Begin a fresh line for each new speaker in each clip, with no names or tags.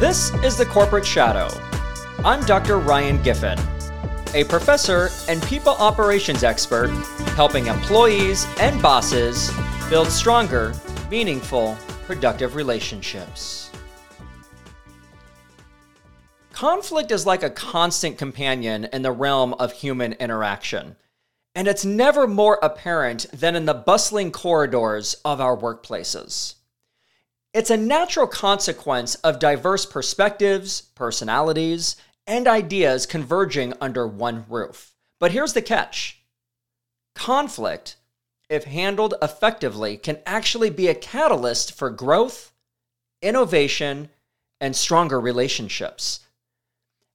This is The Corporate Shadow. I'm Dr. Ryan Giffen, a professor and people operations expert helping employees and bosses build stronger, meaningful, productive relationships. Conflict is like a constant companion in the realm of human interaction, and it's never more apparent than in the bustling corridors of our workplaces. It's a natural consequence of diverse perspectives, personalities, and ideas converging under one roof. But here's the catch conflict, if handled effectively, can actually be a catalyst for growth, innovation, and stronger relationships.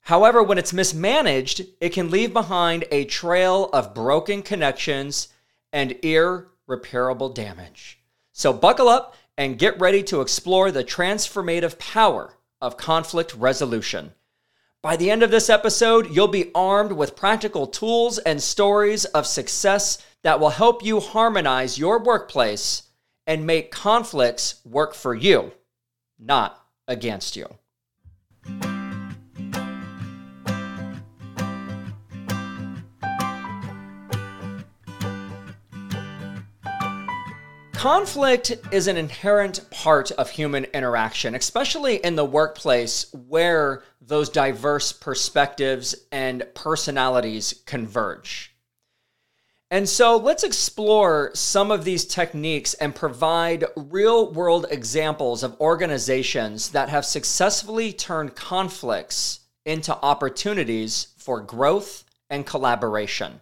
However, when it's mismanaged, it can leave behind a trail of broken connections and irreparable damage. So, buckle up and get ready to explore the transformative power of conflict resolution. By the end of this episode, you'll be armed with practical tools and stories of success that will help you harmonize your workplace and make conflicts work for you, not against you. Conflict is an inherent part of human interaction, especially in the workplace where those diverse perspectives and personalities converge. And so let's explore some of these techniques and provide real world examples of organizations that have successfully turned conflicts into opportunities for growth and collaboration.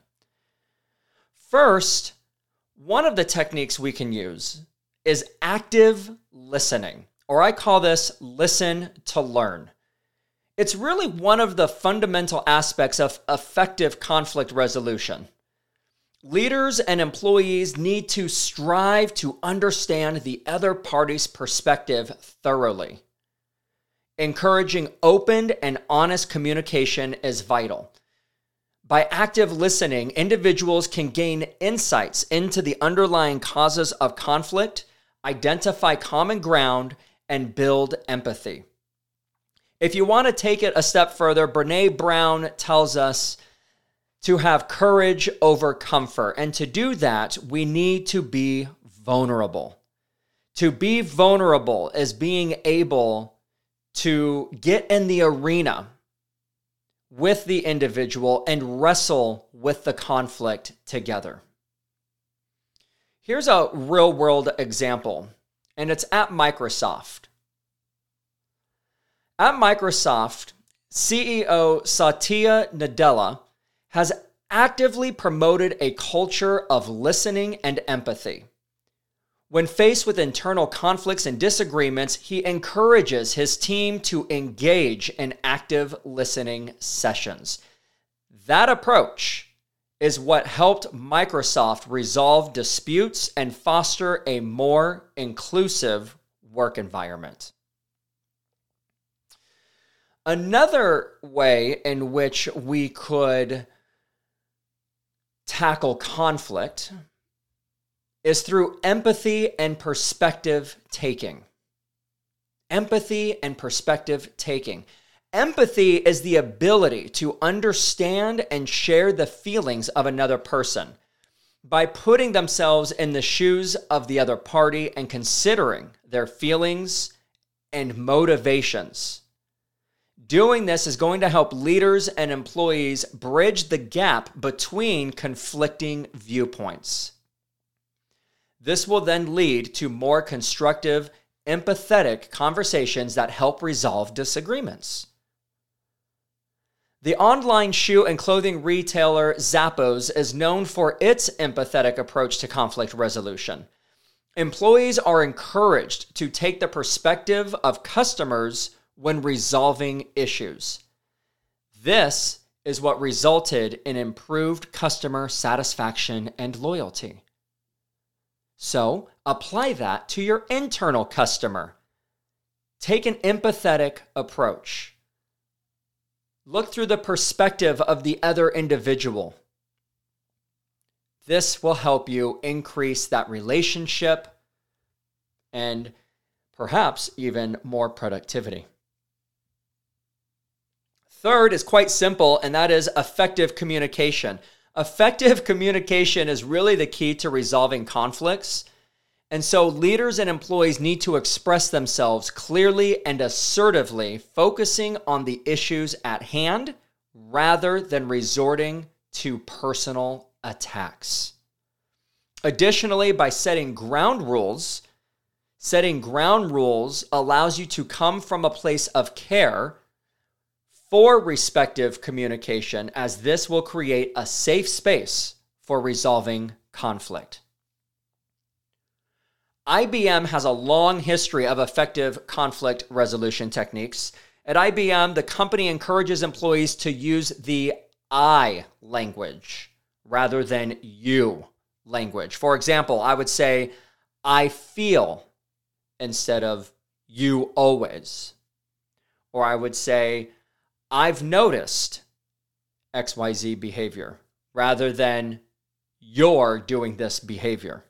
First, one of the techniques we can use is active listening, or I call this listen to learn. It's really one of the fundamental aspects of effective conflict resolution. Leaders and employees need to strive to understand the other party's perspective thoroughly. Encouraging open and honest communication is vital. By active listening, individuals can gain insights into the underlying causes of conflict, identify common ground, and build empathy. If you want to take it a step further, Brene Brown tells us to have courage over comfort. And to do that, we need to be vulnerable. To be vulnerable is being able to get in the arena with the individual and wrestle with the conflict together. Here's a real world example, and it's at Microsoft. At Microsoft, CEO Satya Nadella has actively promoted a culture of listening and empathy. When faced with internal conflicts and disagreements, he encourages his team to engage in active listening sessions. That approach is what helped Microsoft resolve disputes and foster a more inclusive work environment. Another way in which we could tackle conflict is through empathy and perspective taking. Empathy and perspective taking. Empathy is the ability to understand and share the feelings of another person by putting themselves in the shoes of the other party and considering their feelings and motivations. Doing this is going to help leaders and employees bridge the gap between conflicting viewpoints. This will then lead to more constructive, empathetic conversations that help resolve disagreements. The online shoe and clothing retailer Zappos is known for its empathetic approach to conflict resolution. Employees are encouraged to take the perspective of customers when resolving issues. This is what resulted in improved customer satisfaction and loyalty. So apply that to your internal customer. Take an empathetic approach. Look through the perspective of the other individual. This will help you increase that relationship and perhaps even more productivity. Third is quite simple, and that is effective communication. Effective communication is really the key to resolving conflicts. And so, leaders and employees need to express themselves clearly and assertively, focusing on the issues at hand rather than resorting to personal attacks. Additionally, by setting ground rules, setting ground rules allows you to come from a place of care for respective communication, as this will create a safe space for resolving conflict. IBM has a long history of effective conflict resolution techniques. At IBM, the company encourages employees to use the I language rather than you language. For example, I would say, I feel instead of you always. Or I would say, I've noticed XYZ behavior rather than you're doing this behavior.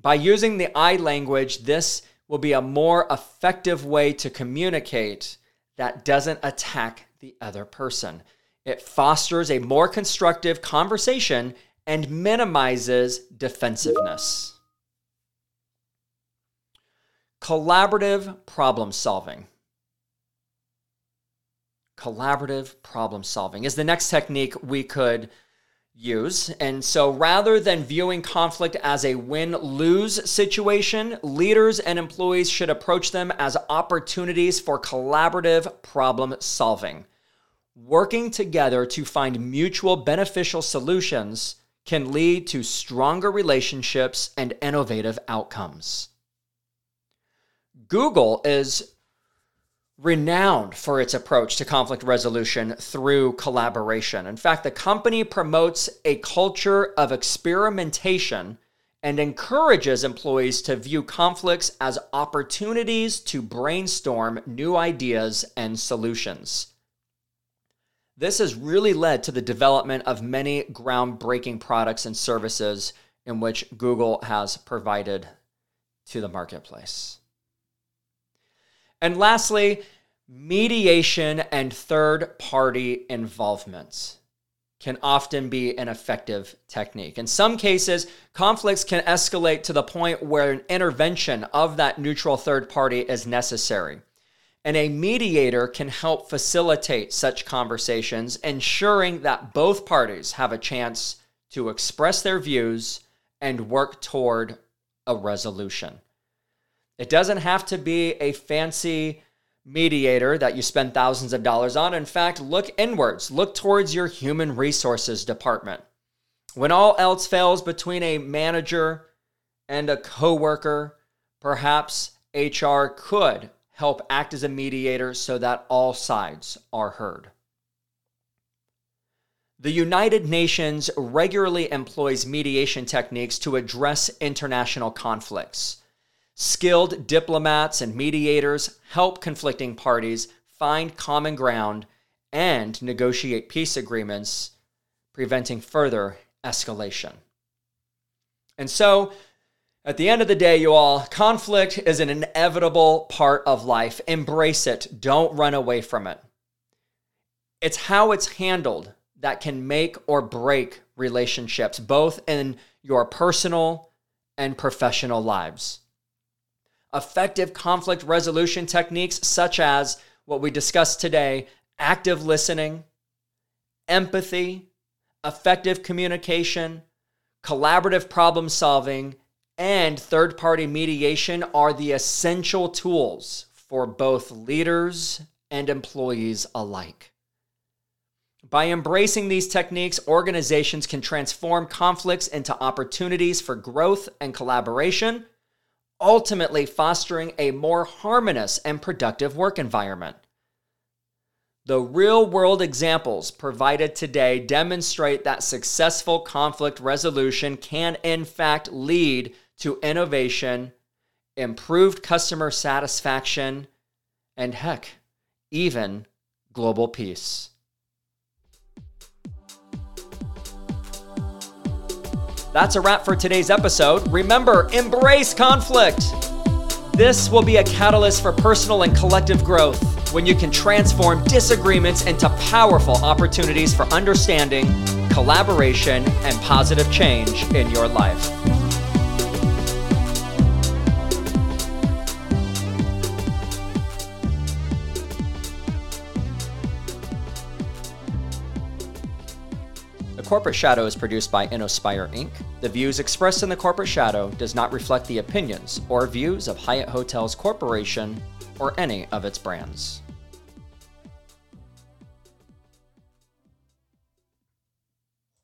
By using the I language, this will be a more effective way to communicate that doesn't attack the other person. It fosters a more constructive conversation and minimizes defensiveness. Collaborative problem solving. Collaborative problem solving is the next technique we could use. And so rather than viewing conflict as a win lose situation, leaders and employees should approach them as opportunities for collaborative problem solving. Working together to find mutual beneficial solutions can lead to stronger relationships and innovative outcomes. Google is renowned for its approach to conflict resolution through collaboration. In fact, the company promotes a culture of experimentation and encourages employees to view conflicts as opportunities to brainstorm new ideas and solutions. This has really led to the development of many groundbreaking products and services in which Google has provided to the marketplace. And lastly, mediation and third party involvement can often be an effective technique. In some cases, conflicts can escalate to the point where an intervention of that neutral third party is necessary. And a mediator can help facilitate such conversations, ensuring that both parties have a chance to express their views and work toward a resolution. It doesn't have to be a fancy mediator that you spend thousands of dollars on. In fact, look inwards, look towards your human resources department. When all else fails between a manager and a coworker, perhaps HR could help act as a mediator so that all sides are heard. The United Nations regularly employs mediation techniques to address international conflicts. Skilled diplomats and mediators help conflicting parties find common ground and negotiate peace agreements, preventing further escalation. And so, at the end of the day, you all, conflict is an inevitable part of life. Embrace it, don't run away from it. It's how it's handled that can make or break relationships, both in your personal and professional lives effective conflict resolution techniques such as what we discussed today active listening, empathy, effective communication, collaborative problem solving, and third party mediation are the essential tools for both leaders and employees alike. By embracing these techniques, organizations can transform conflicts into opportunities for growth and collaboration ultimately fostering a more harmonious and productive work environment. The real world examples provided today demonstrate that successful conflict resolution can, in fact, lead to innovation, improved customer satisfaction, and heck, even global peace. That's a wrap for today's episode. Remember, embrace conflict. This will be a catalyst for personal and collective growth when you can transform disagreements into powerful opportunities for understanding, collaboration, and positive change in your life. Corporate Shadow is produced by InnoSpire Inc. The views expressed in the Corporate Shadow does not reflect the opinions or views of Hyatt Hotels Corporation or any of its brands.